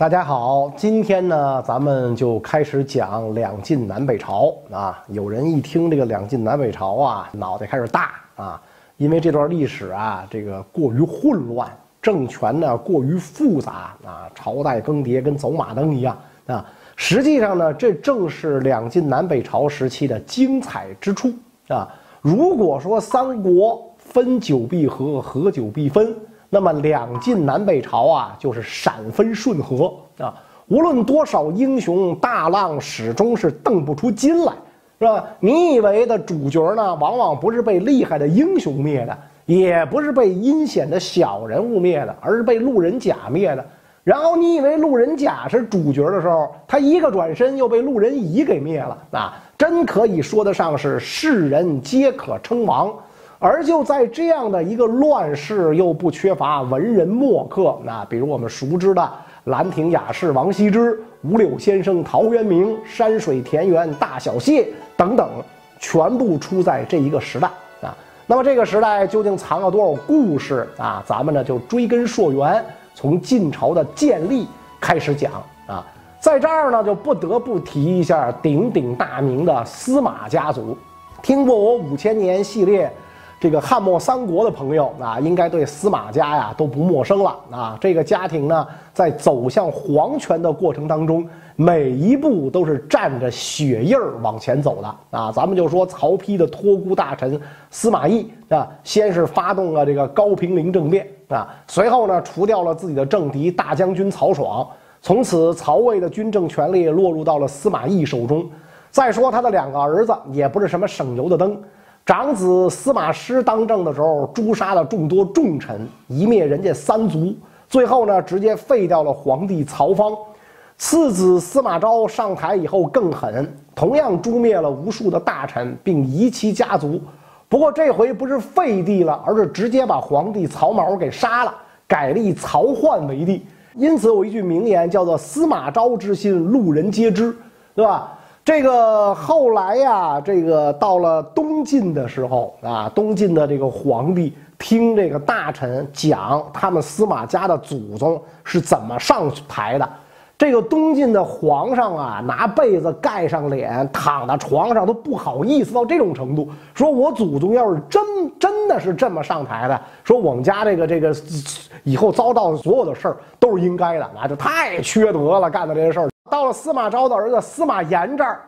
大家好，今天呢，咱们就开始讲两晋南北朝啊。有人一听这个两晋南北朝啊，脑袋开始大啊，因为这段历史啊，这个过于混乱，政权呢过于复杂啊，朝代更迭跟走马灯一样啊。实际上呢，这正是两晋南北朝时期的精彩之处啊。如果说三国分久必合，合久必分，那么两晋南北朝啊，就是闪分顺合啊。无论多少英雄大浪，始终是瞪不出金来，是吧？你以为的主角呢，往往不是被厉害的英雄灭的，也不是被阴险的小人物灭的，而是被路人甲灭的。然后你以为路人甲是主角的时候，他一个转身又被路人乙给灭了啊！真可以说得上是世人皆可称王。而就在这样的一个乱世，又不缺乏文人墨客，那比如我们熟知的兰亭雅士王羲之、五柳先生陶渊明、山水田园大小谢等等，全部出在这一个时代啊。那么这个时代究竟藏了多少故事啊？咱们呢就追根溯源。从晋朝的建立开始讲啊，在这儿呢就不得不提一下鼎鼎大名的司马家族。听过我五千年系列这个汉末三国的朋友啊，应该对司马家呀都不陌生了啊。这个家庭呢，在走向皇权的过程当中，每一步都是蘸着血印儿往前走的啊。咱们就说曹丕的托孤大臣司马懿啊，先是发动了这个高平陵政变。啊，随后呢，除掉了自己的政敌大将军曹爽，从此曹魏的军政权力落入到了司马懿手中。再说他的两个儿子也不是什么省油的灯，长子司马师当政的时候诛杀了众多重臣，一灭人家三族，最后呢，直接废掉了皇帝曹芳。次子司马昭上台以后更狠，同样诛灭了无数的大臣，并夷其家族。不过这回不是废帝了，而是直接把皇帝曹髦给杀了，改立曹奂为帝。因此有一句名言叫做“司马昭之心，路人皆知”，对吧？这个后来呀，这个到了东晋的时候啊，东晋的这个皇帝听这个大臣讲他们司马家的祖宗是怎么上台的。这个东晋的皇上啊，拿被子盖上脸，躺在床上都不好意思到这种程度。说我祖宗要是真真的是这么上台的，说我们家这个这个以后遭到的所有的事儿都是应该的，那就太缺德了，干的这些事儿。到了司马昭的儿子司马炎这儿，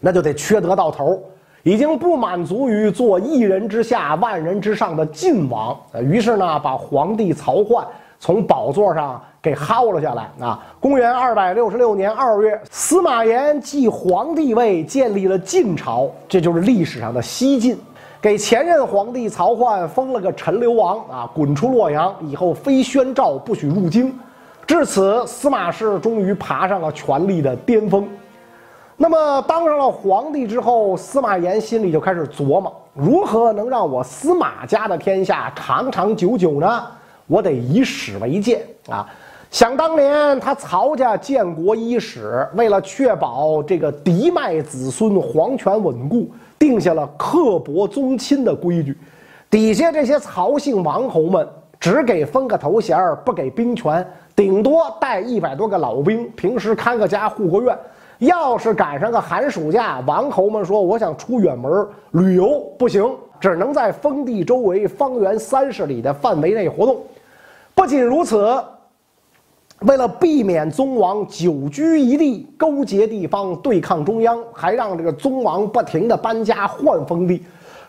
那就得缺德到头，已经不满足于做一人之下万人之上的晋王，于是呢，把皇帝曹奂从宝座上。给薅了下来啊！公元二百六十六年二月，司马炎继皇帝位，建立了晋朝，这就是历史上的西晋。给前任皇帝曹奂封了个陈留王啊，滚出洛阳，以后非宣诏不许入京。至此，司马氏终于爬上了权力的巅峰。那么，当上了皇帝之后，司马炎心里就开始琢磨：如何能让我司马家的天下长长久久呢？我得以史为鉴啊！想当年，他曹家建国伊始，为了确保这个嫡脉子孙皇权稳固，定下了刻薄宗亲的规矩。底下这些曹姓王侯们，只给封个头衔不给兵权，顶多带一百多个老兵，平时看个家护个院。要是赶上个寒暑假，王侯们说我想出远门旅游，不行，只能在封地周围方圆三十里的范围内活动。不仅如此。为了避免宗王久居一地，勾结地方对抗中央，还让这个宗王不停的搬家换封地，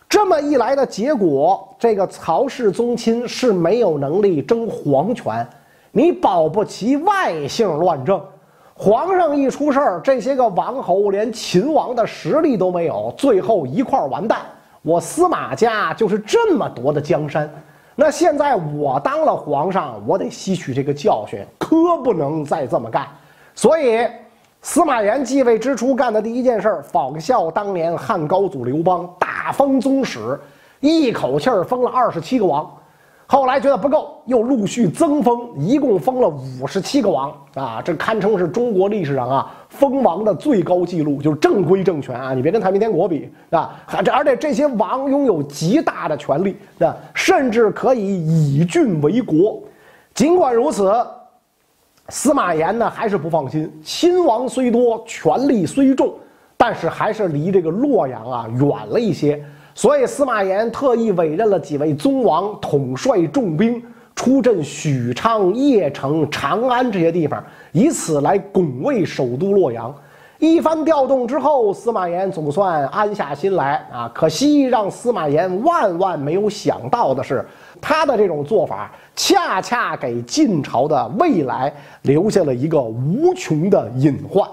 这么一来的结果，这个曹氏宗亲是没有能力争皇权，你保不齐外姓乱政，皇上一出事儿，这些个王侯连秦王的实力都没有，最后一块完蛋。我司马家就是这么夺的江山。那现在我当了皇上，我得吸取这个教训，可不能再这么干。所以，司马炎继位之初干的第一件事，仿效当年汉高祖刘邦，大封宗室，一口气儿封了二十七个王。后来觉得不够，又陆续增封，一共封了五十七个王啊！这堪称是中国历史上啊封王的最高纪录，就是正规政权啊！你别跟太平天国比啊！这而且这些王拥有极大的权力啊，甚至可以以郡为国。尽管如此，司马炎呢还是不放心，亲王虽多，权力虽重，但是还是离这个洛阳啊远了一些。所以司马炎特意委任了几位宗王统帅重兵，出镇许昌、邺城、长安这些地方，以此来拱卫首都洛阳。一番调动之后，司马炎总算安下心来啊！可惜让司马炎万万没有想到的是，他的这种做法恰恰给晋朝的未来留下了一个无穷的隐患。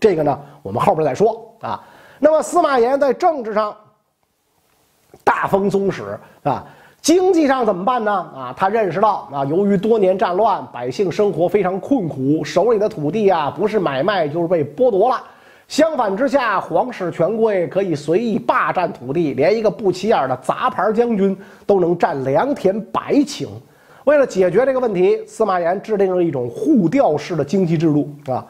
这个呢，我们后边再说啊。那么司马炎在政治上大封宗室啊。经济上怎么办呢？啊，他认识到啊，由于多年战乱，百姓生活非常困苦，手里的土地啊，不是买卖就是被剥夺了。相反之下，皇室权贵可以随意霸占土地，连一个不起眼的杂牌将军都能占良田百顷。为了解决这个问题，司马炎制定了一种互调式的经济制度啊。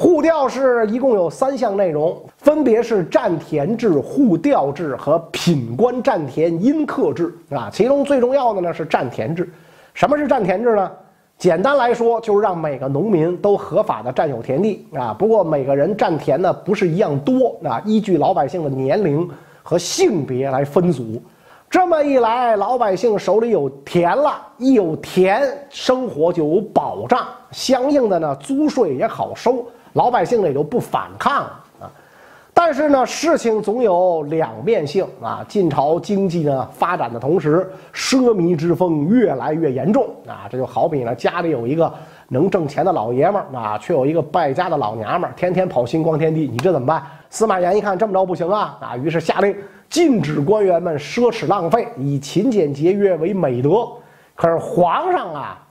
互调制一共有三项内容，分别是占田制、互调制和品官占田因课制啊。其中最重要的呢是占田制。什么是占田制呢？简单来说就是让每个农民都合法的占有田地啊。不过每个人占田呢不是一样多啊，依据老百姓的年龄和性别来分组。这么一来，老百姓手里有田了，一有田，生活就有保障，相应的呢租税也好收。老百姓呢也就不反抗了啊，但是呢，事情总有两面性啊。晋朝经济呢发展的同时，奢靡之风越来越严重啊。这就好比呢，家里有一个能挣钱的老爷们儿啊，却有一个败家的老娘们儿，天天跑星光天地，你这怎么办？司马炎一看这么着不行啊啊，于是下令禁止官员们奢侈浪费，以勤俭节约为美德。可是皇上啊，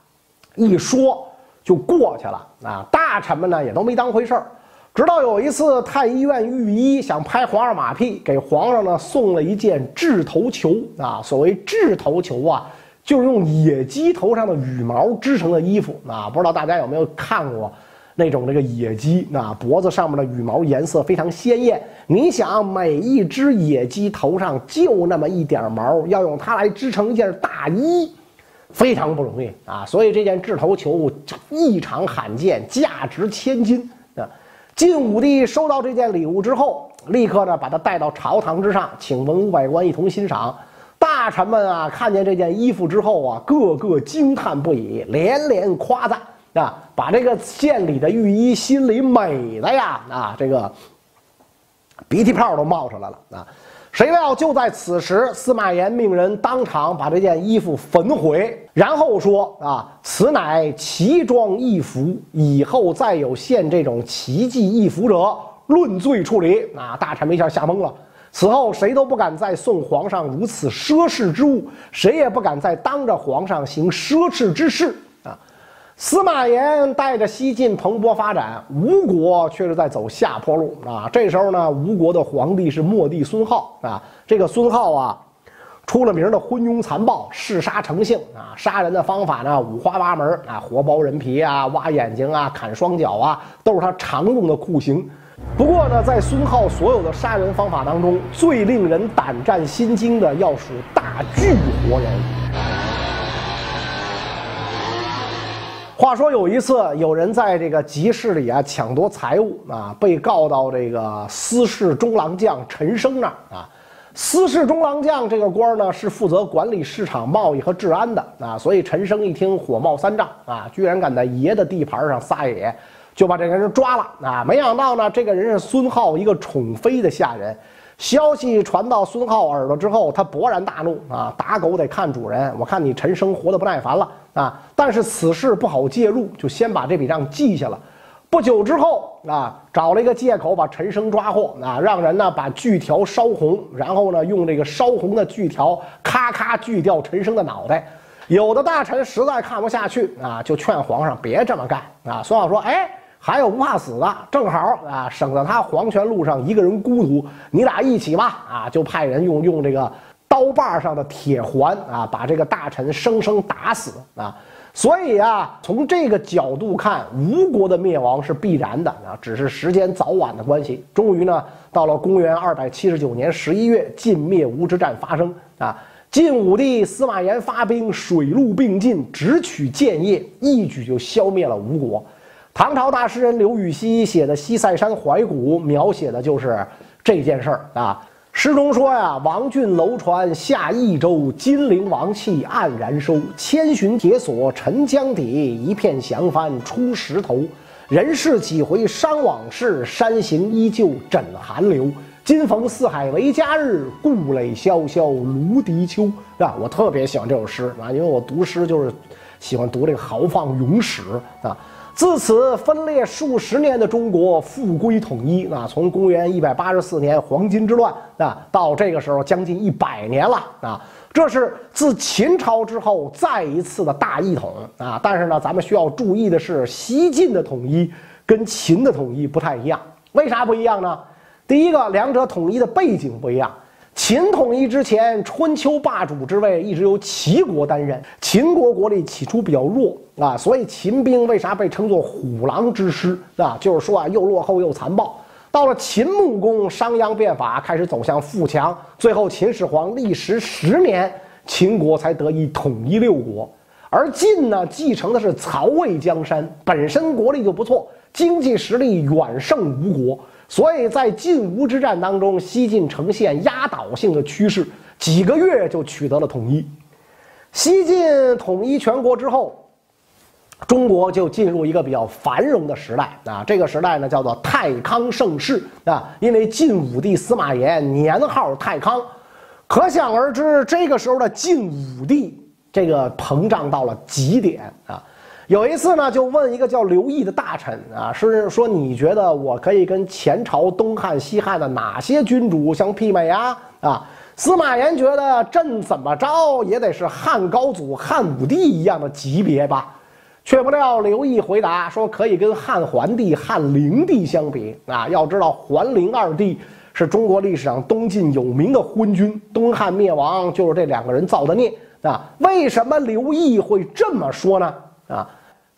一说。就过去了啊！大臣们呢也都没当回事儿，直到有一次太医院御医想拍皇上马屁，给皇上呢送了一件雉头球啊。所谓雉头球啊，就是用野鸡头上的羽毛织成的衣服啊。不知道大家有没有看过那种这个野鸡啊，脖子上面的羽毛颜色非常鲜艳。你想，每一只野鸡头上就那么一点毛，要用它来织成一件大衣。非常不容易啊，所以这件雉头球异常罕见，价值千金啊！晋武帝收到这件礼物之后，立刻呢把它带到朝堂之上，请文武百官一同欣赏。大臣们啊，看见这件衣服之后啊，个个惊叹不已，连连夸赞啊，把这个献礼的御医心里美的呀啊，这个鼻涕泡都冒出来了啊！谁料就在此时，司马炎命人当场把这件衣服焚毁，然后说：“啊，此乃奇装异服，以后再有献这种奇迹异服者，论罪处理。”啊，大臣们一下吓懵了。此后谁都不敢再送皇上如此奢侈之物，谁也不敢再当着皇上行奢侈之事。司马炎带着西晋蓬勃发展，吴国却是在走下坡路啊！这时候呢，吴国的皇帝是末帝孙皓啊。这个孙皓啊，出了名的昏庸残暴，嗜杀成性啊。杀人的方法呢，五花八门啊，活剥人皮啊，挖眼睛啊，砍双脚啊，都是他常用的酷刑。不过呢，在孙皓所有的杀人方法当中，最令人胆战心惊的，要数大锯活人。话说有一次，有人在这个集市里啊抢夺财物啊，被告到这个司事中郎将陈升那儿啊。司事中郎将这个官呢，是负责管理市场贸易和治安的啊。所以陈升一听火冒三丈啊，居然敢在爷的地盘上撒野，就把这个人抓了啊。没想到呢，这个人是孙浩一个宠妃的下人。消息传到孙浩耳朵之后，他勃然大怒啊！打狗得看主人，我看你陈生活得不耐烦了啊！但是此事不好介入，就先把这笔账记下了。不久之后啊，找了一个借口把陈生抓获啊，让人呢把锯条烧红，然后呢用这个烧红的锯条咔咔锯掉陈生的脑袋。有的大臣实在看不下去啊，就劝皇上别这么干啊。孙浩说：“哎。”还有不怕死的，正好啊，省得他黄泉路上一个人孤独。你俩一起吧，啊，就派人用用这个刀把上的铁环啊，把这个大臣生生打死啊。所以啊，从这个角度看，吴国的灭亡是必然的啊，只是时间早晚的关系。终于呢，到了公元二百七十九年十一月，晋灭吴之战发生啊。晋武帝司马炎发兵，水陆并进，直取建业，一举就消灭了吴国。唐朝大诗人刘禹锡写的《西塞山怀古》，描写的就是这件事儿啊。诗中说呀：“王浚楼船下益州，金陵王气黯然收。千寻铁锁沉江底，一片降帆出石头。人世几回伤往事，山行依旧枕寒流。”今逢四海为家日，故垒萧萧芦荻秋。啊，我特别喜欢这首诗啊，因为我读诗就是喜欢读这个豪放咏史啊。自此分裂数十年的中国复归统一啊，从公元一百八十四年黄巾之乱啊，到这个时候将近一百年了啊。这是自秦朝之后再一次的大一统啊。但是呢，咱们需要注意的是，西晋的统一跟秦的统一不太一样。为啥不一样呢？第一个，两者统一的背景不一样。秦统一之前，春秋霸主之位一直由齐国担任。秦国国力起初比较弱啊，所以秦兵为啥被称作虎狼之师啊？就是说啊，又落后又残暴。到了秦穆公商鞅变法，开始走向富强，最后秦始皇历时十年，秦国才得以统一六国。而晋呢，继承的是曹魏江山，本身国力就不错，经济实力远胜吴国。所以在晋吴之战当中，西晋呈现压倒性的趋势，几个月就取得了统一。西晋统一全国之后，中国就进入一个比较繁荣的时代啊。这个时代呢，叫做太康盛世啊，因为晋武帝司马炎年号太康，可想而知，这个时候的晋武帝这个膨胀到了极点啊。有一次呢，就问一个叫刘毅的大臣啊，是说你觉得我可以跟前朝东汉、西汉的哪些君主相媲美呀？啊，司马炎觉得朕怎么着也得是汉高祖、汉武帝一样的级别吧，却不料刘毅回答说可以跟汉桓帝、汉灵帝相比啊。要知道桓灵二帝是中国历史上东晋有名的昏君，东汉灭亡就是这两个人造的孽啊。为什么刘毅会这么说呢？啊？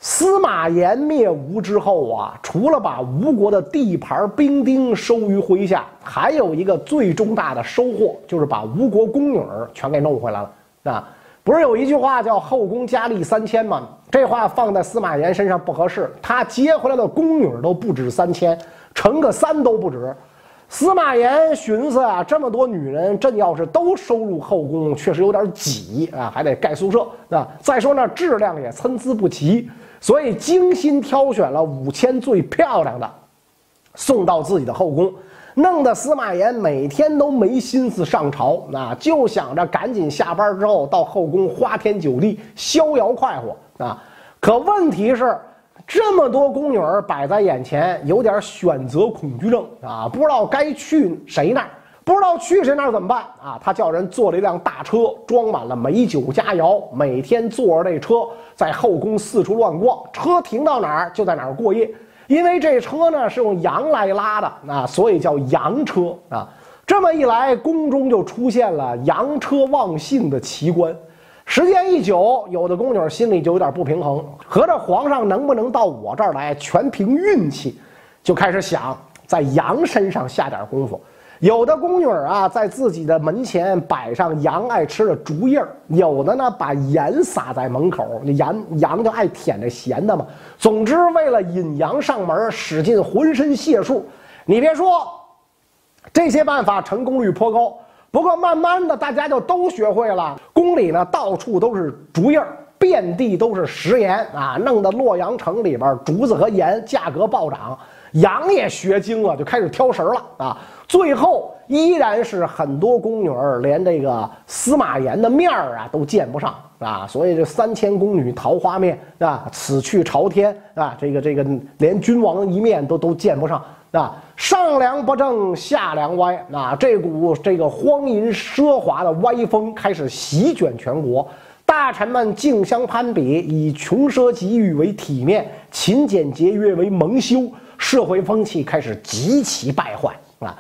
司马炎灭吴之后啊，除了把吴国的地盘兵丁收于麾下，还有一个最重大的收获，就是把吴国宫女全给弄回来了。啊，不是有一句话叫“后宫佳丽三千”吗？这话放在司马炎身上不合适，他接回来的宫女都不止三千，乘个三都不止。司马炎寻思啊，这么多女人，朕要是都收入后宫，确实有点挤啊，还得盖宿舍啊。再说那质量也参差不齐。所以精心挑选了五千最漂亮的，送到自己的后宫，弄得司马炎每天都没心思上朝，啊就想着赶紧下班之后到后宫花天酒地，逍遥快活啊！可问题是，这么多宫女儿摆在眼前，有点选择恐惧症啊，不知道该去谁那儿。不知道去谁那儿怎么办啊？他叫人坐了一辆大车，装满了美酒佳肴，每天坐着这车在后宫四处乱逛，车停到哪儿就在哪儿过夜。因为这车呢是用羊来拉的啊，所以叫羊车啊。这么一来，宫中就出现了羊车忘性的奇观。时间一久，有的宫女心里就有点不平衡，合着皇上能不能到我这儿来，全凭运气，就开始想在羊身上下点功夫。有的宫女啊，在自己的门前摆上羊爱吃的竹叶有的呢，把盐撒在门口，那羊羊就爱舔着咸的嘛。总之，为了引羊上门，使尽浑身解数。你别说，这些办法成功率颇高。不过，慢慢的，大家就都学会了。宫里呢，到处都是竹叶遍地都是食盐啊，弄得洛阳城里边竹子和盐价格暴涨。羊也学精了，就开始挑食了啊！最后依然是很多宫女儿连这个司马炎的面儿啊都见不上啊，所以这三千宫女桃花面啊，此去朝天啊，这个这个连君王一面都都见不上啊！上梁不正下梁歪啊，这股这个荒淫奢华的歪风开始席卷全国，大臣们竞相攀比，以穷奢极欲为体面，勤俭节约为蒙羞。社会风气开始极其败坏啊！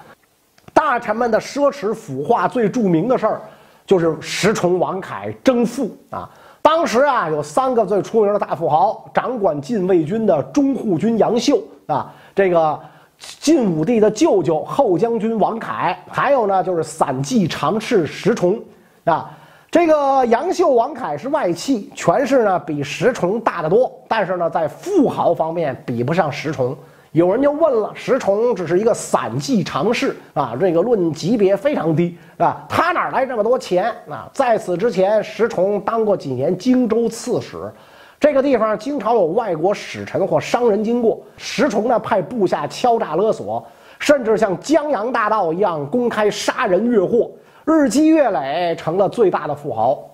大臣们的奢侈腐化最著名的事儿，就是石崇、王凯争富啊。当时啊，有三个最出名的大富豪，掌管禁卫军的中护军杨秀啊，这个晋武帝的舅舅后将军王凯，还有呢就是散骑常侍石崇啊。这个杨秀、王凯是外戚，权势呢比石崇大得多，但是呢在富豪方面比不上石崇。有人就问了：石崇只是一个散骑常侍啊，这个论级别非常低啊，他哪来这么多钱啊？在此之前，石崇当过几年荆州刺史，这个地方经常有外国使臣或商人经过，石崇呢派部下敲诈勒索，甚至像江洋大盗一样公开杀人越货。日积月累，成了最大的富豪。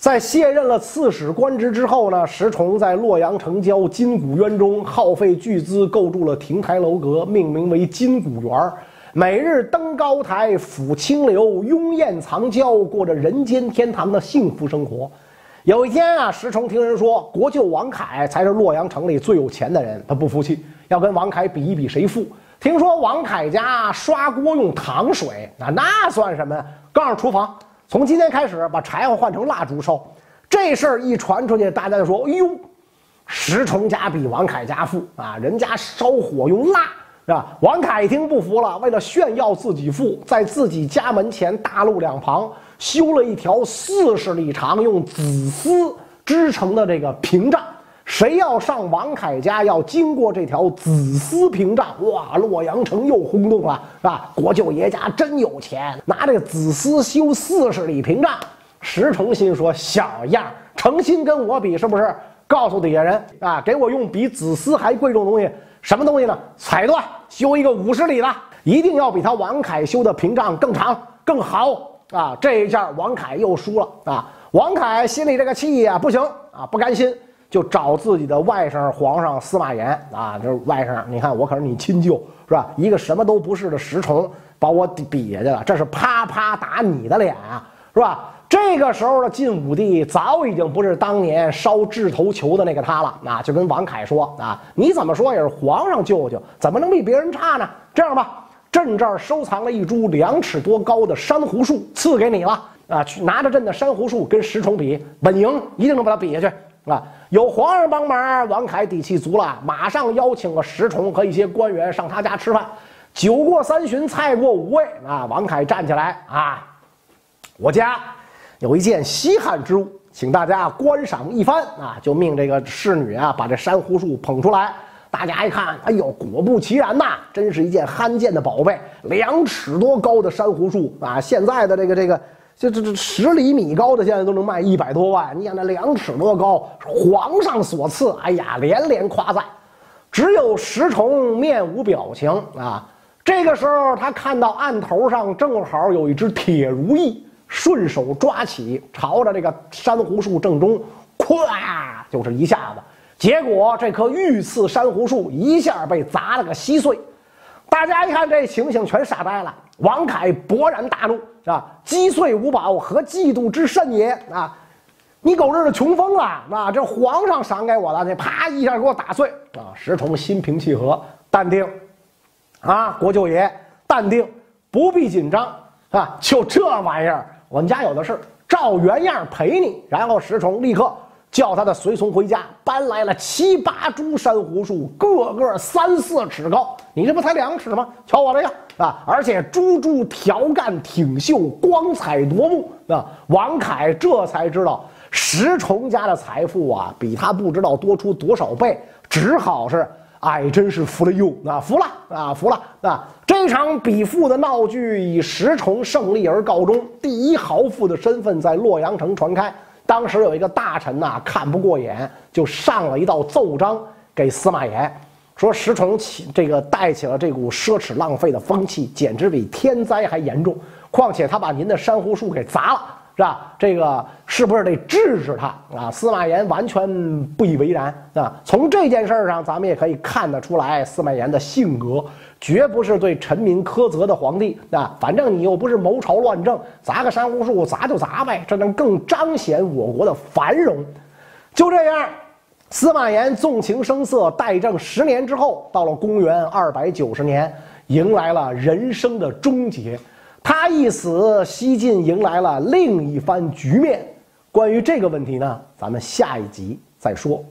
在卸任了刺史官职之后呢，石崇在洛阳城郊金谷渊中耗费巨资构筑了亭台楼阁，命名为金谷园每日登高台，抚清流，拥燕藏娇，过着人间天堂的幸福生活。有一天啊，石崇听人说国舅王凯才是洛阳城里最有钱的人，他不服气，要跟王凯比一比谁富。听说王凯家刷锅用糖水，那那算什么呀？告诉厨房，从今天开始把柴火换成蜡烛烧。这事儿一传出去，大家就说：“哎呦，石崇家比王凯家富啊！人家烧火用蜡，是吧？”王凯一听不服了，为了炫耀自己富，在自己家门前大路两旁修了一条四十里长、用紫丝织成的这个屏障。谁要上王凯家，要经过这条紫丝屏障，哇！洛阳城又轰动了，是吧？国舅爷家真有钱，拿这个紫丝修四十里屏障。石崇心说：“小样，诚心跟我比是不是？告诉底下人啊，给我用比紫丝还贵重的东西，什么东西呢？彩缎，修一个五十里的，一定要比他王凯修的屏障更长更好啊！这一下王凯又输了啊！王凯心里这个气呀，不行啊，不甘心。”就找自己的外甥皇上司马炎啊，就是外甥，你看我可是你亲舅，是吧？一个什么都不是的石崇把我比下去了，这是啪啪打你的脸啊，是吧？这个时候的晋武帝早已经不是当年烧掷头球的那个他了，啊，就跟王凯说啊，你怎么说也是皇上舅舅，怎么能比别人差呢？这样吧，朕这儿收藏了一株两尺多高的珊瑚树，赐给你了啊，去拿着朕的珊瑚树跟石崇比，稳赢，一定能把他比下去。啊，有皇上帮忙，王凯底气足了，马上邀请了石崇和一些官员上他家吃饭。酒过三巡，菜过五味，啊，王凯站起来啊，我家有一件稀罕之物，请大家观赏一番啊，就命这个侍女啊把这珊瑚树捧出来。大家一看，哎呦，果不其然呐，真是一件罕见的宝贝，两尺多高的珊瑚树啊，现在的这个这个。这这这十厘米高的，现在都能卖一百多万。你想那两尺多高，皇上所赐，哎呀，连连夸赞。只有石崇面无表情啊。这个时候，他看到案头上正好有一只铁如意，顺手抓起，朝着这个珊瑚树正中，咵就是一下子。结果这棵御赐珊瑚树一下被砸了个稀碎。大家一看这情形，全傻呆了。王凯勃然大怒，啊，击碎五宝，何嫉妒之甚也？啊，你狗日的穷疯了！啊，这皇上赏给我的，你啪一下给我打碎！啊，石崇心平气和，淡定，啊，国舅爷，淡定，不必紧张，啊，就这玩意儿，我们家有的是，照原样赔你。然后石崇立刻。叫他的随从回家，搬来了七八株珊瑚树，个个三四尺高。你这不才两尺吗？瞧我这个啊！而且株株条干挺秀，光彩夺目啊！王凯这才知道石崇家的财富啊，比他不知道多出多少倍，只好是哎，真是服了又啊，服了啊，服了啊！这场比富的闹剧以石崇胜利而告终，第一豪富的身份在洛阳城传开。当时有一个大臣呐，看不过眼，就上了一道奏章给司马炎，说石崇起这个带起了这股奢侈浪费的风气，简直比天灾还严重。况且他把您的珊瑚树给砸了，是吧？这个是不是得治治他啊？司马炎完全不以为然啊。从这件事上，咱们也可以看得出来司马炎的性格。绝不是对臣民苛责的皇帝啊！反正你又不是谋朝乱政，砸个珊瑚树砸就砸呗，这能更彰显我国的繁荣。就这样，司马炎纵情声色，代政十年之后，到了公元二百九十年，迎来了人生的终结。他一死，西晋迎来了另一番局面。关于这个问题呢，咱们下一集再说。